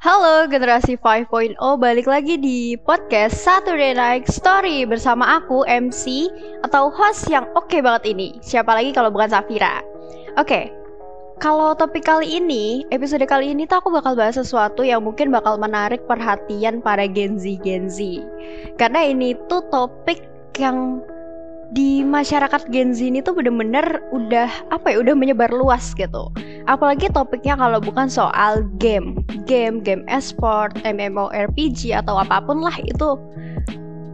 Halo generasi 5.0 balik lagi di podcast Saturday Night Story bersama aku MC atau host yang oke banget ini. Siapa lagi kalau bukan Safira? Oke. Kalau topik kali ini, episode kali ini tuh aku bakal bahas sesuatu yang mungkin bakal menarik perhatian para Gen Z Gen Z. Karena ini tuh topik yang di masyarakat Gen Z ini tuh bener-bener udah apa ya udah menyebar luas gitu apalagi topiknya kalau bukan soal game. Game game esport MMORPG atau apa pun lah itu.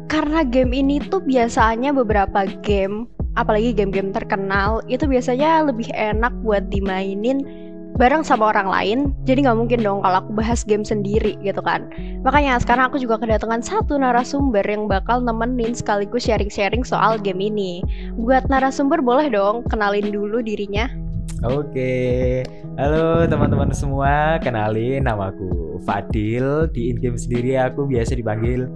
Karena game ini tuh biasanya beberapa game apalagi game-game terkenal itu biasanya lebih enak buat dimainin bareng sama orang lain. Jadi nggak mungkin dong kalau aku bahas game sendiri gitu kan. Makanya sekarang aku juga kedatangan satu narasumber yang bakal nemenin sekaligus sharing-sharing soal game ini. Buat narasumber boleh dong kenalin dulu dirinya Oke, halo teman-teman semua, kenalin namaku Fadil Di in-game sendiri aku biasa dipanggil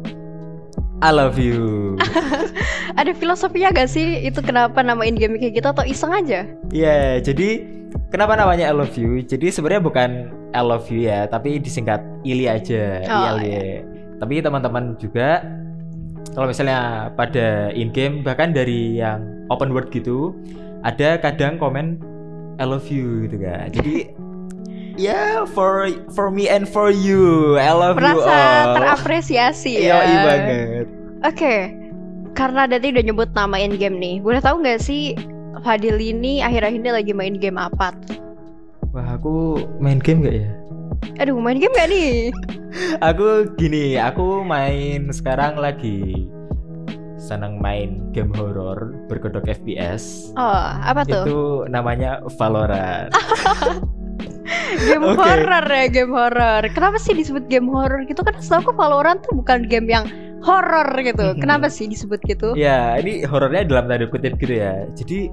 I love you Ada filosofinya gak sih itu kenapa namain game kayak gitu atau iseng aja? Iya, yeah, jadi kenapa namanya I love you? Jadi sebenarnya bukan I love you ya, tapi disingkat Ili aja, Oh, ILY. Tapi teman-teman juga kalau misalnya pada in game bahkan dari yang open world gitu, ada kadang komen I love you gitu kan. Jadi ya for for me and for you, I love you Merasa all. terapresiasi Iya ya. banget. Oke, karena Dati udah nyebut nama in game nih, boleh tahu nggak sih Fadil ini akhir-akhir ini lagi main game apa? Wah aku main game gak ya? Aduh, main game gak nih? aku gini, aku main sekarang lagi senang main game horor berkedok FPS. Oh, apa tuh? Itu namanya Valorant. game Oke. horror ya, game horror. Kenapa sih disebut game horror gitu? Kan setahu aku Valorant tuh bukan game yang horror gitu. Mhm. Kenapa sih disebut gitu? ya, ini horornya dalam tanda kutip gitu ya. Jadi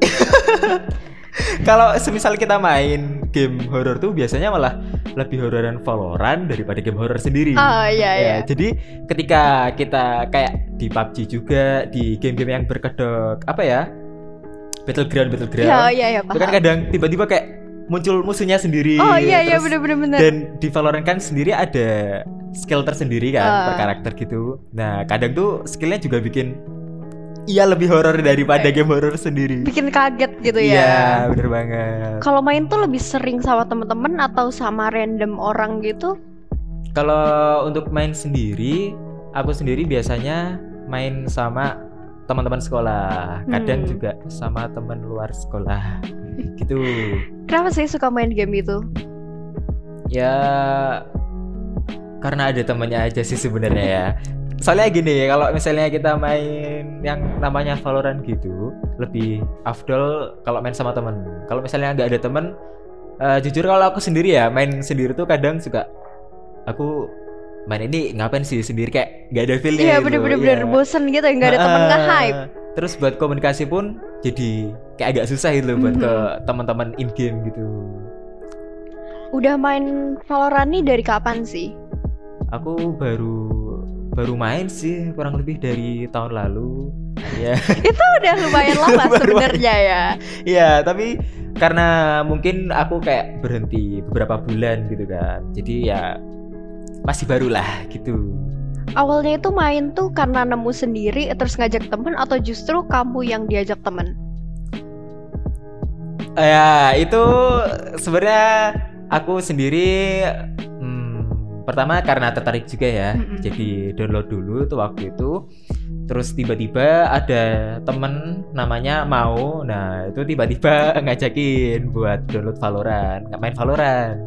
kalau semisal kita main game horor tuh biasanya malah lebih hororan Valorant daripada game horor sendiri. Oh iya iya. Ya, jadi ketika kita kayak di PUBG juga di game-game yang berkedok apa ya? Battleground Battleground. Iya iya iya Itu kan kadang tiba-tiba kayak muncul musuhnya sendiri. Oh iya iya bener. Dan di Valorant kan sendiri ada skill tersendiri kan Ah. per karakter gitu. Nah, kadang tuh skillnya juga bikin iya lebih horor daripada game horor sendiri. Bikin kaget gitu Iya, ya. bener banget. Kalau main tuh lebih sering sama temen-temen atau sama random orang gitu? Kalau untuk main sendiri, aku sendiri biasanya main sama teman-teman sekolah. Kadang Hmm. juga sama teman luar sekolah. Gitu. Kenapa sih suka main game itu? Ya karena ada temannya aja sih sebenarnya ya. Soalnya gini, kalau misalnya kita main yang namanya Valorant gitu, lebih afdol kalau main sama temen. Kalau misalnya nggak ada temen, eh, jujur kalau aku sendiri ya, main sendiri tuh kadang suka aku main ini ngapain sih sendiri kayak nggak ada feelnya Iya gitu. bener-bener Iya. bener bosen gitu ya nggak ada temen Heeh. nge-hype. Terus buat komunikasi pun jadi kayak agak susah gitu buat Mhm. ke teman-teman in game gitu. Udah main Valorant nih dari kapan sih? Aku baru baru main sih kurang lebih dari tahun lalu. Ya. Itu udah lumayan lama sebenarnya ya. Iya, tapi karena mungkin aku kayak berhenti beberapa bulan gitu kan. Jadi ya masih baru lah gitu. Awalnya itu main tuh karena nemu sendiri terus ngajak temen atau justru kamu yang diajak temen? Ya, itu sebenarnya aku sendiri pertama karena tertarik juga ya. Mm-mm. Jadi download dulu tuh waktu itu. Terus tiba-tiba ada temen namanya mau, nah itu tiba-tiba ngajakin buat download Valorant, nggak main Valorant.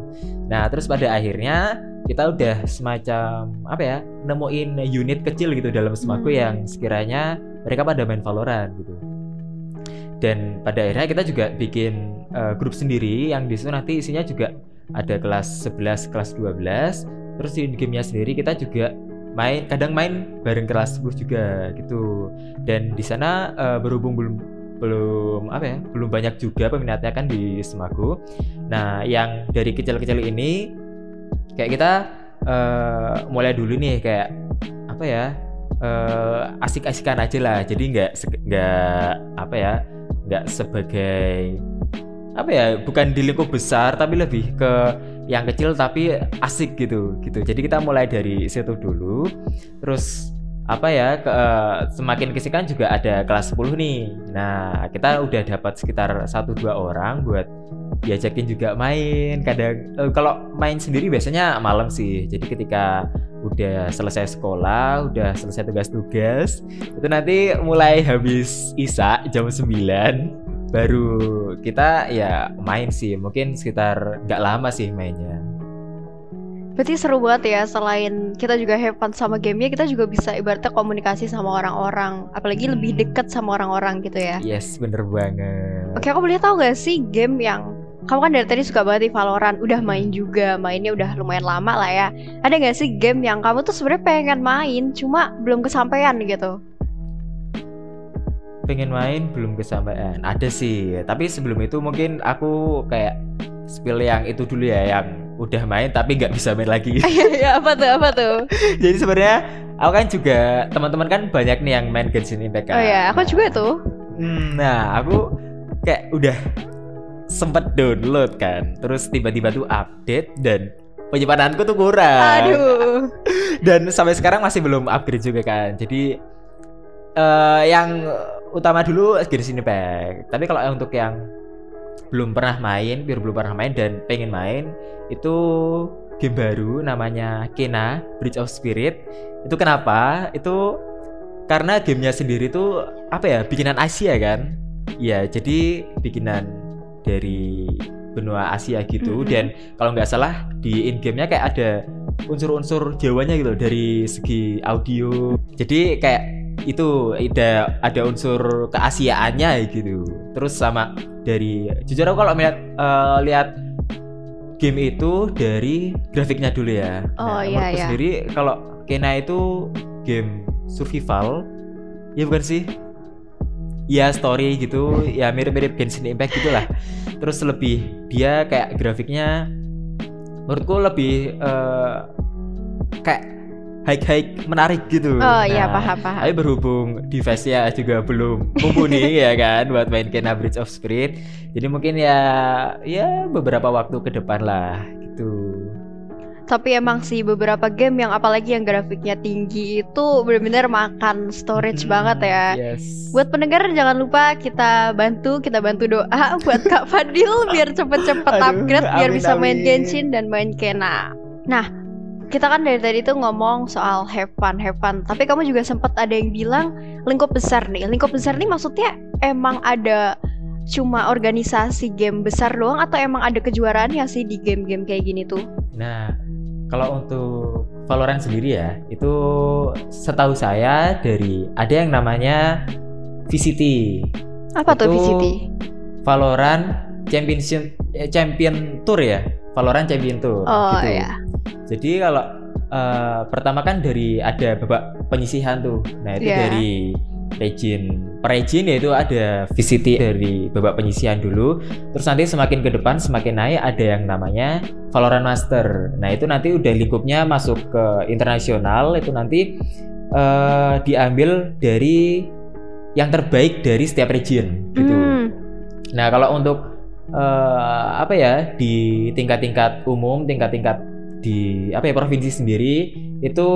Nah terus pada akhirnya kita udah semacam apa ya nemuin unit kecil gitu dalam semaku Hmm. yang sekiranya mereka pada main Valorant gitu. Dan pada akhirnya kita juga bikin eh, grup sendiri yang di situ nanti isinya juga ada kelas 11, kelas 12. Terus di gamenya sendiri kita juga main kadang main bareng kelas 10 juga gitu. Dan di sana eh, berhubung belum belum apa ya belum banyak juga peminatnya kan di Semaku. Nah yang dari kecil-kecil ini kayak kita eh, mulai dulu nih kayak apa ya eh, asik-asikan aja lah. Jadi nggak nggak apa ya nggak sebagai apa ya bukan di lingkup besar tapi lebih ke yang kecil tapi asik gitu gitu. Jadi kita mulai dari situ dulu. Terus apa ya ke, semakin ke sini kan juga ada kelas 10 nih. Nah kita udah dapat sekitar satu dua orang buat diajakin juga main. Kadang eh, kalau main sendiri biasanya malam sih. Jadi ketika udah selesai sekolah udah selesai tugas-tugas itu nanti mulai habis isa jam 9 baru kita ya main sih mungkin sekitar nggak lama sih mainnya Berarti seru banget ya, selain kita juga have fun sama gamenya, kita juga bisa ibaratnya komunikasi sama orang-orang, apalagi lebih deket sama orang-orang gitu ya. yes bener banget Oke, aku boleh tahu gak sih game yang kamu kan dari tadi suka banget di Valorant, udah main juga, mainnya udah lumayan lama lah ya. Ada gak sih game yang kamu tuh sebenarnya pengen main, cuma belum kesampaian gitu? Pengen main belum kesampaian ada sih tapi sebelum itu mungkin aku kayak spill yang itu dulu ya yang udah main tapi nggak bisa main lagi ya apa tuh, apa tuh? jadi sebenarnya aku kan juga teman-teman kan banyak nih yang main Genshin Impact kan Oh ya, aku Nah, juga tuh. hmm, nah aku kayak udah sempet download kan terus tiba-tiba tuh update dan penyimpananku tuh kurang Aduh. dan sampai sekarang masih belum upgrade juga kan jadi eh yang utama dulu Genshin Impact tapi kalau untuk yang belum pernah main biar belum pernah main dan pengen main itu game baru namanya Kena Bridge of Spirit. Itu kenapa? Itu karena gamenya sendiri tuh apa ya bikinan Asia kan? Ya jadi bikinan dari benua Asia gitu. Mhm. dan kalau nggak salah di in gamenya kayak ada unsur-unsur Jawanya gitu dari segi audio. Jadi kayak itu ada ada unsur keasiaannya gitu. Terus sama dari jujur aku kalau melihat eh, lihat game itu dari grafiknya dulu ya. Oh, iya, menurutku iya. sendiri kalau Kena itu game survival ya bukan sih? Ya story gitu ya mirip-mirip Genshin Impact gitulah. Terus lebih dia kayak grafiknya menurutku lebih eh, kayak high-high menarik gitu Oh iya, Nah, paham, paham. tapi berhubung device-nya juga belum mumpuni ya kan buat main Kena Bridge of Spirit jadi mungkin ya ya beberapa waktu ke depan lah gitu Tapi emang sih beberapa game yang apalagi yang grafiknya tinggi itu benar-benar makan storage Hmm, banget ya. yes Buat pendengar jangan lupa kita bantu, kita bantu doa buat Kak Fadil biar cepet-cepet upgrade biar amin, bisa main amin. Genshin dan main Kena. Nah, kita kan dari tadi tuh ngomong soal have fun, have fun. Tapi kamu juga sempat ada yang bilang lingkup besar nih. Lingkup besar nih maksudnya emang ada cuma organisasi game besar doang atau emang ada kejuaraannya sih di game-game kayak gini tuh? Nah, kalau untuk Valorant sendiri ya, itu setahu saya dari ada yang namanya VCT. Apa tuh Itu VCT? Valorant Championship eh, Champion Tour ya. Valorant Champion Tour Oh gitu. ya. Jadi kalau eh, pertama kan dari ada babak penyisihan tuh. Nah, itu Iya. dari region per region yaitu ada VCT dari babak penyisihan dulu. Terus nanti semakin ke depan semakin naik ada yang namanya Valorant Master. Nah, itu nanti udah lingkupnya masuk ke internasional itu nanti eh, diambil dari yang terbaik dari setiap region gitu. Hmm. Nah, kalau untuk eh, apa ya di tingkat-tingkat umum, tingkat-tingkat di apa ya provinsi sendiri itu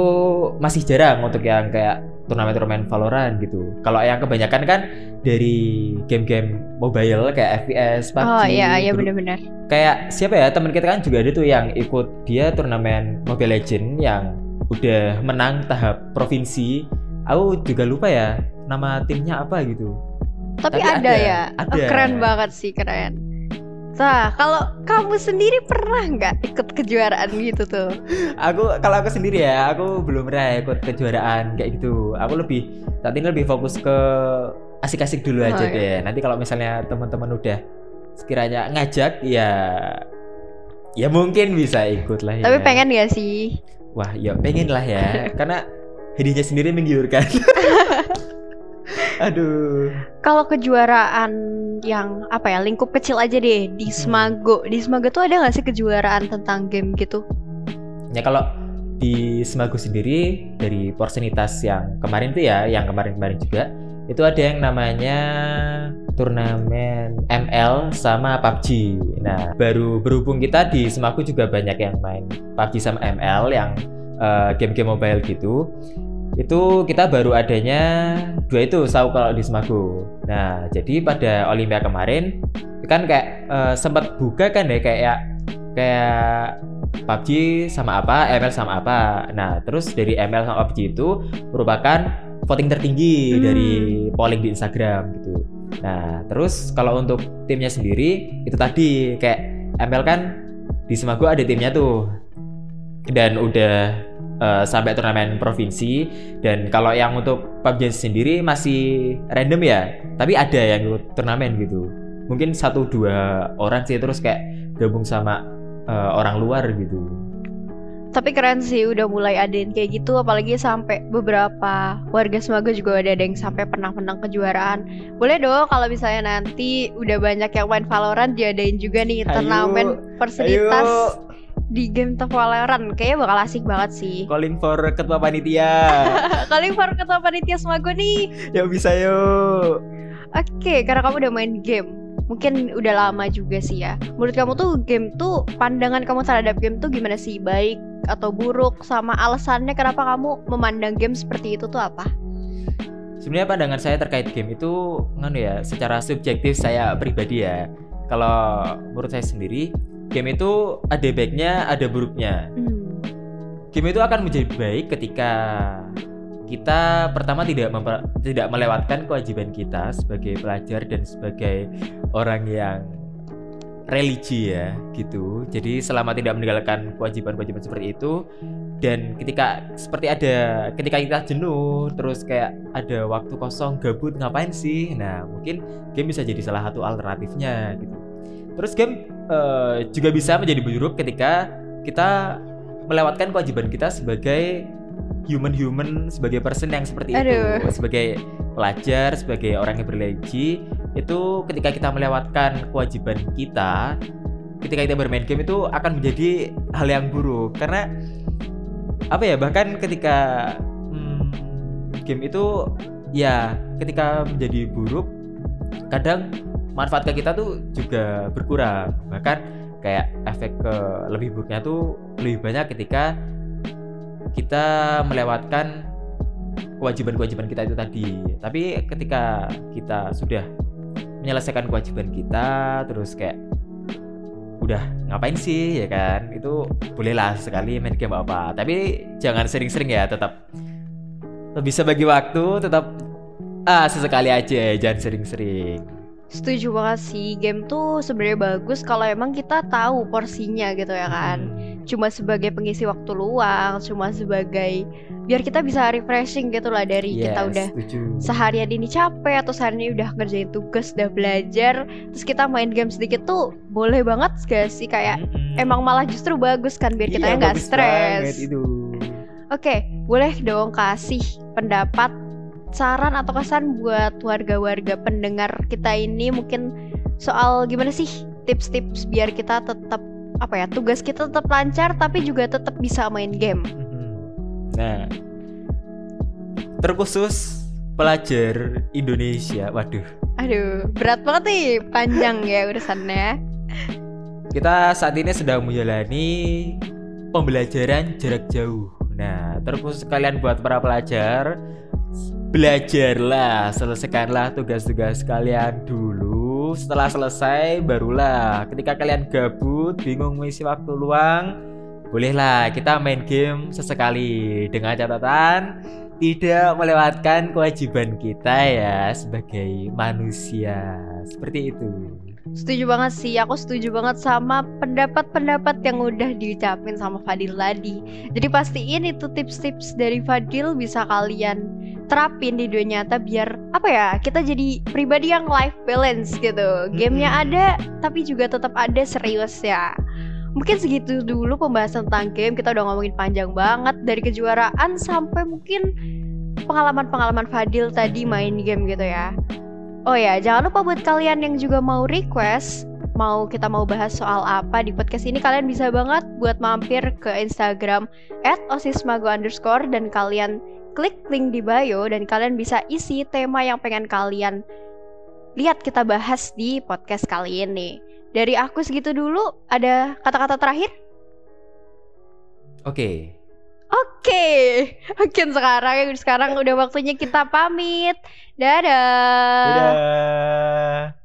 masih jarang untuk yang kayak turnamen-turnamen Valorant gitu. Kalau yang kebanyakan kan dari game-game mobile kayak FPS, PUBG. Oh iya, iya benar-benar. Kayak siapa ya teman kita kan juga ada tuh yang ikut dia turnamen Mobile Legend yang udah menang tahap provinsi. Aku juga lupa ya nama timnya apa gitu. Tapi, Tapi ada, ada, ya. ada. Keren banget sih, keren. Nah, kalau kamu sendiri pernah nggak ikut kejuaraan gitu tuh? aku kalau aku sendiri ya aku belum pernah ikut kejuaraan kayak gitu aku lebih saat ini lebih fokus ke asik-asik dulu Oh, aja iya. deh nanti kalau misalnya teman-teman udah sekiranya ngajak ya ya mungkin bisa ikut lah ya Tapi pengen gak sih? wah ya pengen lah ya karena hadiahnya sendiri menggiurkan aduh Kalau kejuaraan yang apa ya lingkup kecil aja deh Hmm. di Smago, di Smago tuh ada nggak sih kejuaraan tentang game gitu? ya kalau di Semago sendiri dari porsenitas yang kemarin tuh ya yang kemarin-kemarin juga itu ada yang namanya turnamen ML sama PUBG. Nah, baru berhubung kita di Semaku juga banyak yang main PUBG sama ML yang uh, game-game mobile gitu. Itu kita baru adanya dua itu tahu kalau di Semaku. Nah, jadi pada Olimpiade kemarin kan kayak uh, sempat buka kan ya kayak kayak PUBG sama apa, ML sama apa. Nah, terus dari ML sama PUBG itu merupakan voting tertinggi hmm. dari polling di Instagram gitu. Nah, terus kalau untuk timnya sendiri itu tadi kayak ML kan di Semago ada timnya tuh. Dan udah uh, sampai turnamen provinsi. Dan kalau yang untuk PUBG sendiri masih random ya, tapi ada yang ikut turnamen gitu. Mungkin satu dua orang sih terus kayak gabung sama uh, orang luar gitu. Tapi keren sih udah mulai ada yang kayak gitu apalagi sampai beberapa warga Semago juga ada yang sampai pernah menang kejuaraan. Boleh dong kalau misalnya nanti udah banyak yang main Valorant diadain juga nih turnamen perseditas di game top Valorant kayaknya bakal asik banget sih. Calling for ketua panitia. Calling for ketua panitia Semago nih. Ya bisa yuk oke karena kamu udah main game mungkin udah lama juga sih ya. Menurut kamu tuh game tuh pandangan kamu terhadap game tuh gimana sih? Baik atau buruk? Sama alasannya kenapa kamu memandang game seperti itu tuh apa? Sebenarnya pandangan saya terkait game itu nganu ya, secara subjektif saya pribadi ya. Kalau menurut saya sendiri, game itu ada baiknya, ada buruknya. Hmm. Game itu akan menjadi baik ketika kita pertama tidak tidak melewatkan kewajiban kita sebagai pelajar dan sebagai orang yang religi ya gitu. Jadi selama tidak meninggalkan kewajiban-kewajiban seperti itu dan ketika seperti ada ketika kita jenuh terus kayak ada waktu kosong gabut ngapain sih? Nah, mungkin game bisa jadi salah satu alternatifnya gitu. Terus game uh, juga bisa menjadi buruk ketika kita melewatkan kewajiban kita sebagai human-human sebagai person yang seperti Aduh. itu sebagai pelajar sebagai orang yang berreligi itu ketika kita melewatkan kewajiban kita ketika kita bermain game itu akan menjadi hal yang buruk karena apa ya bahkan ketika hmm, game itu ya ketika menjadi buruk kadang manfaat ke kita tuh juga berkurang. Bahkan kayak efek ke lebih buruknya tuh lebih banyak ketika kita melewatkan kewajiban-kewajiban kita itu tadi. Tapi ketika kita sudah menyelesaikan kewajiban kita terus kayak udah ngapain sih? Ya kan? Itu bolehlah sekali main game apa tapi jangan sering-sering ya tetap bisa bagi waktu tetap ah sesekali aja jangan sering-sering setuju banget sih game tuh sebenarnya bagus kalau emang kita tahu porsinya gitu ya kan hmm. cuma sebagai pengisi waktu luang cuma sebagai biar kita bisa refreshing gitu lah dari yes, kita udah setuju. seharian ini capek atau seharian ini udah ngerjain tugas udah belajar terus kita main game sedikit tuh boleh banget gak sih kayak mm-hmm. emang malah justru bagus kan biar kita iya, nggak stres oke boleh dong kasih pendapat saran atau kesan buat warga-warga pendengar kita ini mungkin soal gimana sih tips-tips biar kita tetap apa ya tugas kita tetap lancar tapi juga tetap bisa main game Nah, terkhusus pelajar Indonesia, waduh. Aduh, berat banget nih, panjang ya urusannya. Kita saat ini sedang menjalani pembelajaran jarak jauh. Nah, terkhusus kalian buat para pelajar, belajarlah, selesaikanlah tugas-tugas kalian dulu. Setelah selesai, barulah ketika kalian gabut, bingung mengisi waktu luang, bolehlah kita main game sesekali dengan catatan tidak melewatkan kewajiban kita ya sebagai manusia seperti itu. Setuju banget sih, aku setuju banget sama pendapat-pendapat yang udah diucapin sama Fadil tadi. Jadi pastiin itu tips-tips dari Fadil bisa kalian terapin di dunia nyata biar apa ya kita jadi pribadi yang life balance gitu. Gamenya ada tapi juga tetap ada serius ya. Mungkin segitu dulu pembahasan tentang game. Kita udah ngomongin panjang banget dari kejuaraan sampai mungkin pengalaman-pengalaman Fadil tadi main game gitu ya. Oh ya, jangan lupa buat kalian yang juga mau request mau kita mau bahas soal apa di podcast ini kalian bisa banget buat mampir ke Instagram at osismago underscore dan kalian klik link di bio dan kalian bisa isi tema yang pengen kalian lihat kita bahas di podcast kali ini. Dari aku segitu dulu, ada kata-kata terakhir? Oke. Oke, oke sekarang sekarang udah waktunya kita pamit. Dadah. Dadah.